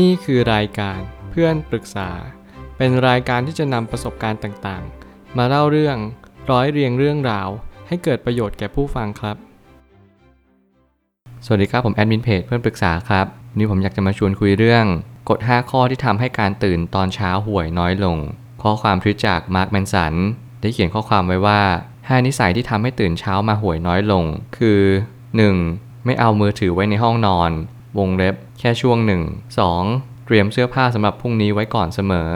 นี่คือรายการเพื่อนปรึกษา เป็นรายการที่จะนำประสบการณ์ต่างๆ มาเล่าเรื่องร้อยเรียงเรื่องราว ให้เกิดประโยชน์แก่ผู้ฟังครับ สวัสดีครับผมแอดมินเพจเพื่อนปรึกษาครับวันนี้ผมอยากจะมาชวนคุยเรื่องกฎ 5 ข้อที่ทำให้การตื่นตอนเช้าห่วยน้อยลง ข้อความทวิตจากมาร์คแมนสันได้เขียนข้อความไว้ว่า 5 นิสัยที่ทำให้ตื่นเช้ามาห่วยน้อยลง คือ 1. ไม่เอามือถือไว้ในห้องนอน วงเล็บแค่ช่วงหนึ่ง 2. เตรียมเสื้อผ้าสำหรับพรุ่งนี้ไว้ก่อนเสมอ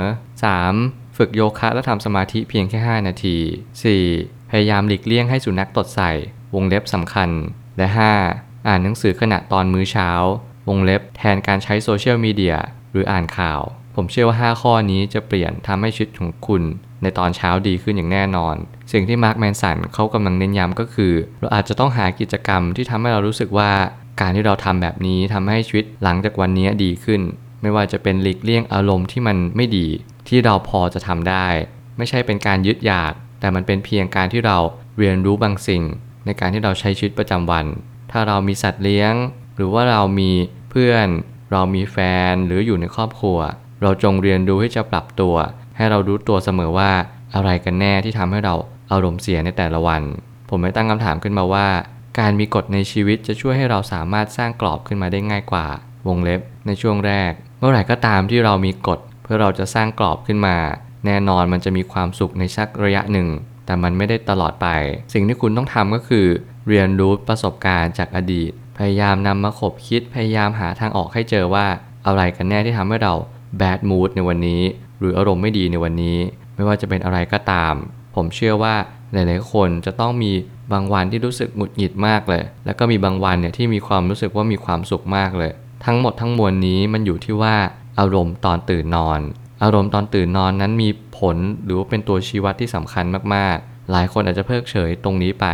3. ฝึกโยคะและทำสมาธิเพียงแค่ 5 นาที 4. พยายามหลีกเลี่ยงให้สุนัขตดใส่ วงเล็บสำคัญ และ 5. อ่านหนังสือขณะตอนมื้อเช้า วงเล็บแทนการใช้โซเชียลมีเดียหรืออ่านข่าว ผมเชื่อว่า 5 ข้อนี้จะเปลี่ยนทำให้ชีวิตของคุณในตอนเช้าดีขึ้นอย่างแน่นอน สิ่งที่มาร์คแมนสันเขากำลังเน้นย้ำก็คือ เราอาจจะต้องหากิจกรรมที่ทำให้เรารู้สึกว่า การที่เราทำแบบนี้ทำให้ชีวิตหลังจากวันนี้ดีขึ้น ไม่ว่าจะเป็นหลีกเลี่ยงอารมณ์ที่มันไม่ดี ที่เราพอจะทำได้ ไม่ใช่เป็นการยึดอยาก แต่มันเป็นเพียงการที่เราเรียนรู้บางสิ่ง ในการที่เราใช้ชีวิตประจำวัน ถ้าเรามีสัตว์เลี้ยง หรือว่าเรามีเพื่อน เรามีแฟนหรืออยู่ในครอบครัว เราจงเรียนรู้ให้จะปรับตัว ให้เรารู้ตัวเสมอว่าอะไรกันแน่ที่ทำให้เราอารมณ์เสียในแต่ละวัน ผมไม่ตั้งคำถามขึ้นมาว่า การมีกฎในชีวิตจะช่วยให้เราสามารถสร้างกรอบขึ้นมาได้ง่ายกว่า วงเล็บ ในช่วงแรก เมื่อไหร่ก็ตามที่เรามีกฎ เพื่อเราจะสร้างกรอบขึ้นมา แน่นอนมันจะมีความสุขในสักระยะหนึ่ง แต่มันไม่ได้ตลอดไป สิ่งที่คุณต้องทำก็คือ เรียนรู้ประสบการณ์จากอดีต พยายามนำมาขบคิดพยายามหาทางออกให้เจอว่าอะไรกันแน่ที่ทำให้เรา bad mood ในวันนี้ หรืออารมณ์ไม่ดีในวันนี้ ไม่ว่าจะเป็นอะไรก็ตาม ผมเชื่อว่าหลายๆคนจะต้องมีบางวันที่รู้สึกหงุดหงิดมากเลย แล้วก็มีบางวันเนี่ยที่มีความรู้สึกว่ามีความสุขมากเลย ทั้งหมดทั้งมวลนี้มันอยู่ที่ว่าอารมณ์ตอนตื่นนอน อารมณ์ตอนตื่นนอนนั้นมีผลหรือว่าเป็นตัวชี้วัดที่สำคัญมากๆ หลายคนอาจจะเพิกเฉยตรงนี้ไป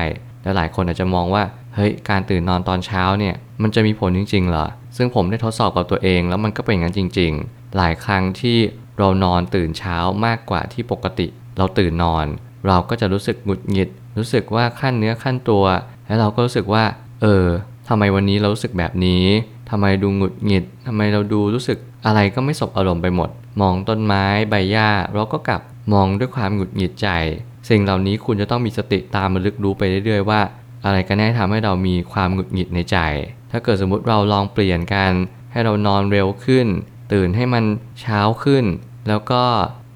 และหลายคนอาจจะมองว่าเฮ้ยการตื่นนอนตอนเช้าเนี่ยมันจะมีผลจริงๆเหรอ ซึ่งผมได้ทดสอบกับตัวเองแล้วมันก็เป็นอย่างนั้นจริง ๆ หลายครั้งที่เรานอนตื่นเช้ามากกว่าที่ปกติ เราตื่นนอน เราก็จะรู้สึกหงุดหงิด รู้สึกว่าขั้นเนื้อขั้นตัว แล้วเราก็รู้สึกว่า เออทำไมวันนี้เรารู้สึกแบบนี้ทำไมดูหงุดหงิดทำไมเราดูรู้สึกอะไรก็ไม่สบอารมณ์ไปหมด มองต้นไม้ใบหญ้า เราก็กลับมองด้วยความหงุดหงิดใจ สิ่งเหล่านี้คุณจะต้องมีสติตามมาลึกรู้ไปเรื่อยๆว่า อะไรกันแน่ทำให้เรามีความหงุดหงิดในใจ ถ้าเกิดสมมุติเราลองเปลี่ยนกัน ให้เรานอนเร็วขึ้น ตื่นให้มันเช้าขึ้น แล้วก็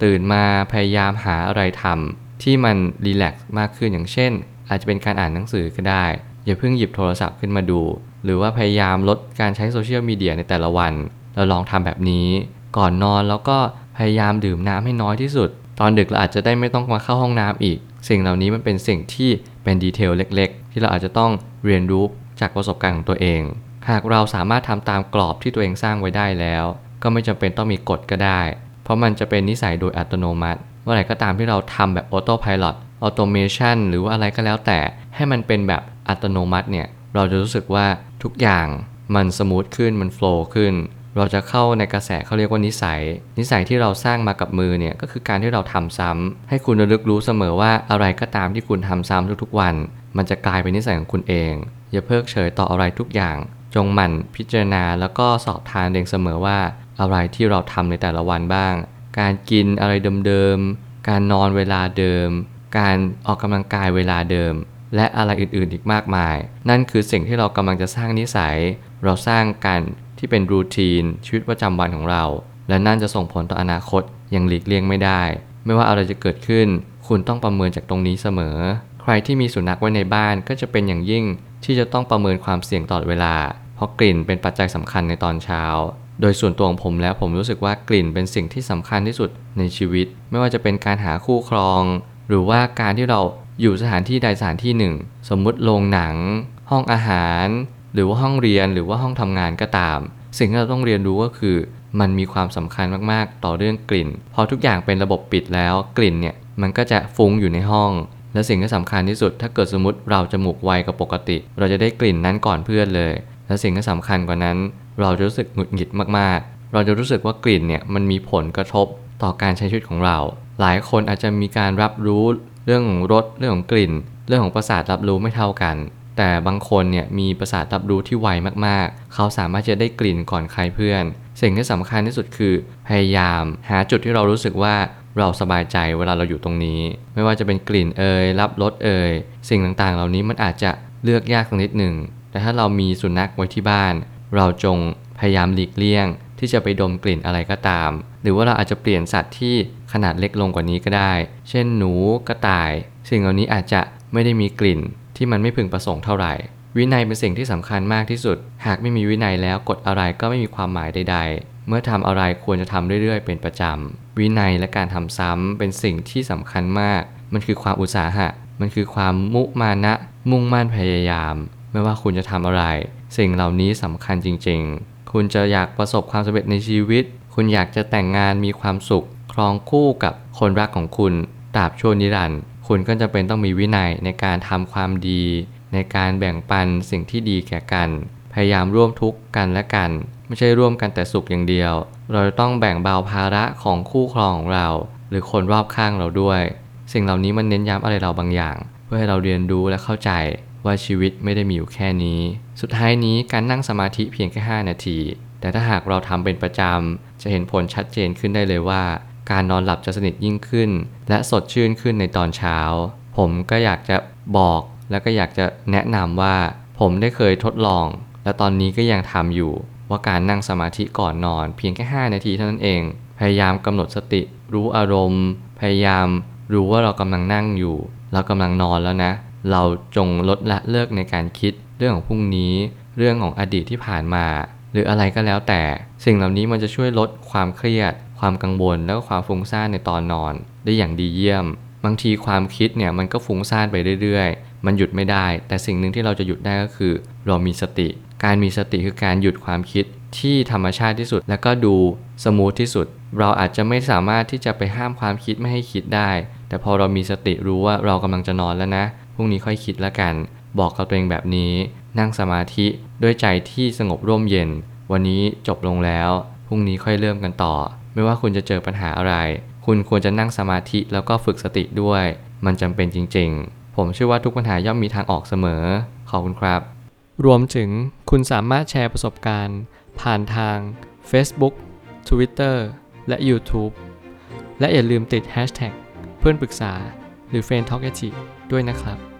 ตื่นมาพยายามหาอะไรทำ ที่มันรีแลกซ์มากขึ้นอย่างเช่น อาจจะเป็นการอ่านหนังสือก็ได้ อย่าเพิ่งหยิบโทรศัพท์ขึ้นมาดู หรือว่าพยายามลดการใช้โซเชียลมีเดียในแต่ละวัน เราลองทำแบบนี้ ก่อนนอนแล้วก็พยายามดื่มน้ำให้น้อยที่สุด ตอนดึกเราอาจจะได้ไม่ต้องมาเข้าห้องน้ำอีก สิ่งเหล่านี้มันเป็นสิ่งที่เป็น detail เล็ก ๆ ที่เราอาจจะต้องเรียนรู้จากประสบการณ์ของตัวเอง หากเราสามารถทำตามกรอบที่ตัวเองสร้างไว้ได้แล้ว ก็ไม่จำเป็นต้องมีกฎก็ได้ เพราะมันจะเป็นนิสัยโดยอัตโนมัติ เมื่อไหร่ก็ตามที่เราทำแบบ autopilot automation หรือว่าอะไรก็แล้วแต่ให้มันเป็นแบบอัตโนมัติเนี่ย เราจะรู้สึกว่าทุกอย่างมันสมูทขึ้นมันโฟล์ขึ้น เราจะเข้าในกระแสเขาเรียกว่านิสัย นิสัยที่เราสร้างมากับมือเนี่ย ก็คือการที่เราทำซ้ำให้คุณระลึกรู้เสมอว่าอะไรก็ตามที่คุณทำซ้ำทุกๆวัน มันจะกลายเป็นนิสัยของคุณเอง อย่าเพิกเฉยต่ออะไรทุกอย่าง จงหมั่นพิจารณาแล้วก็สอบทานเองเสมอว่าอะไรที่เราทำในแต่ละวันบ้าง การกินอะไรเดิมๆ การนอนเวลาเดิม การออกกำลังกายเวลาเดิม และอะไรอื่นๆอีกมากมาย นั่นคือสิ่งที่เรากำลังจะสร้างนิสัย เราสร้างกันที่เป็นรูทีนชีวิตประจำวันของเรา และนั่นจะส่งผลต่ออนาคตอย่างหลีกเลี่ยงไม่ได้ ไม่ว่าอะไรจะเกิดขึ้น คุณต้องประเมินจากตรงนี้เสมอ ใครที่มีสุนัขไว้ในบ้านก็จะเป็นอย่างยิ่งที่จะต้องประเมินความเสี่ยงตลอดเวลา เพราะกลิ่นเป็นปัจจัยสำคัญในตอนเช้า โดยส่วนตัวของผมแล้วผมรู้สึกว่ากลิ่นเป็นสิ่งที่สำคัญที่สุดในชีวิต ไม่ว่าจะเป็นการหาคู่ครอง หรือว่าการที่เราอยู่สถานที่ใดสถานที่หนึ่ง สมมุติโรงหนัง ห้องอาหาร หรือว่าห้องเรียนหรือว่าห้องทำงานก็ตาม สิ่งที่เราต้องเรียนรู้ก็คือ มันมีความสำคัญมากๆ ต่อเรื่องกลิ่น พอทุกอย่างเป็นระบบปิดแล้วกลิ่นเนี่ยมันก็จะฟุ้งอยู่ในห้อง และสิ่งที่สำคัญที่สุด ถ้าเกิดสมมติเราจมูกไวกว่าปกติ เราจะได้กลิ่นนั้นก่อนเพื่อนเลย และสิ่งที่สำคัญกว่านั้น เราจะรู้สึกหงุดหงิดมากๆ เราจะรู้สึกว่ากลิ่นเนี่ยมันมีผลกระทบต่อการใช้ชีวิตของเรา หลายคนอาจจะมีการรับรู้เรื่องของรสเรื่องของกลิ่น เรื่องของประสาทรับรู้ไม่เท่ากัน แต่บางคนเนี่ยมีประสาทรับรู้ที่ไวมากๆ เขาสามารถจะได้กลิ่นก่อนใครเพื่อน สิ่งที่สำคัญที่สุดคือพยายามหาจุดที่เรารู้สึกว่าเราสบายใจเวลาเราอยู่ตรงนี้ ไม่ว่าจะเป็นกลิ่นเอ่ยรับรสเอ่ยสิ่งต่างๆ เหล่านี้มันอาจจะเลือกยากสักนิดหนึ่งแต่ถ้าเรามีสุนัขไว้ที่บ้าน เราจงพยายามหลีกเลี่ยง ที่จะไปดมกลิ่นอะไรก็ตาม หรือว่าเราอาจจะเปลี่ยนสัตว์ที่ขนาดเล็กลงกว่านี้ก็ได้ เช่นหนูกระต่าย สิ่งเหล่านี้อาจจะไม่ได้มีกลิ่นที่มันไม่พึงประสงค์เท่าไหร่ วินัยเป็นสิ่งที่สำคัญมากที่สุด หากไม่มีวินัยแล้วกฎอะไรก็ไม่มีความหมายใด ๆ เมื่อทำอะไรควรจะทำเรื่อยๆ เป็นประจำวินัยและการทำซ้ำเป็นสิ่งที่สำคัญมาก มันคือความอุตสาหะ มันคือความมุมานะ มุ่งมั่นพยายาม ไม่ว่าคุณจะทำอะไร สิ่งเหล่านี้สำคัญจริง ๆ คุณจะอยากประสบความสำเร็จในชีวิต คุณอยากจะแต่งงานมีความสุข ครองคู่กับคนรักของคุณตราบชั่วนิรันดร์คุณก็จะเป็นต้องมีวินัยในการทำความดี ในการแบ่งปันสิ่งที่ดีแก่กัน พยายามร่วมทุกข์กันและกัน ไม่ใช่ร่วมกันแต่สุขอย่างเดียว เราจะต้องแบ่งเบาภาระของคู่ครองของเรา หรือคนรอบข้างเราด้วย สิ่งเหล่านี้มันเน้นย้ำอะไรเราบางอย่าง เพื่อให้เราเรียนรู้และเข้าใจ ว่าชีวิตไม่ได้มีอยู่แค่นี้ สุดท้ายนี้การนั่งสมาธิเพียงแค่ 5 นาที แต่ถ้าหากเราทำเป็นประจำจะเห็นผลชัดเจนขึ้นได้เลยว่า การนอนหลับจะสนิทยิ่งขึ้น และสดชื่นขึ้นในตอนเช้า ผมก็อยากจะบอกแล้วก็อยากจะแนะนำว่า ผมได้เคยทดลอง และตอนนี้ก็ยังทำอยู่ ว่าการนั่งสมาธิก่อนนอน เพียงแค่ 5 นาทีเท่านั้นเอง พยายามกำหนดสติ รู้อารมณ์ พยายามรู้ว่าเรากำลังนั่งอยู่ เรากำลังนอนแล้วนะ เราจงลดละเลิกในการคิดเรื่องของพรุ่งนี้ เรื่องของอดีตที่ผ่านมา หรืออะไรก็แล้วแต่ สิ่งเหล่านี้มันจะช่วยลดความเครียด ความกังวลแล้วก็ความฟุ้งซ่านในตอนนอน ได้อย่างดีเยี่ยม บางทีความคิดเนี่ยมันก็ฟุ้งซ่านไปเรื่อยๆ มันหยุดไม่ได้ แต่สิ่งหนึ่งที่เราจะหยุดได้ก็คือ เรามีสติ การมีสติคือการหยุดความคิดที่ธรรมชาติที่สุด แล้วก็ดูสมูทที่สุด เราอาจจะไม่สามารถที่จะไปห้ามความคิดไม่ให้คิดได้ แต่พอเรามีสติรู้ว่าเรากำลังจะนอนแล้วนะ พรุ่งนี้ค่อยคิดแล้วกัน บอกกับตัวเองแบบนี้ นั่งสมาธิด้วยใจที่สงบร่มเย็น วันนี้จบลงแล้ว พรุ่งนี้ค่อยเริ่มกันต่อ ไม่ว่าคุณจะเจอปัญหาอะไร คุณควรจะนั่งสมาธิแล้วก็ฝึกสติด้วย มันจำเป็นจริง ๆ ผมเชื่อว่าทุกปัญหาย่อมมีทางออกเสมอ ขอบคุณครับ รวมถึงคุณสามารถแชร์ประสบการณ์ ผ่านทาง Facebook Twitter และ YouTube และอย่าลืมติด Hashtag เพื่อนปรึกษา หรือ f r ร e n d t a l k ด้วยนะครับ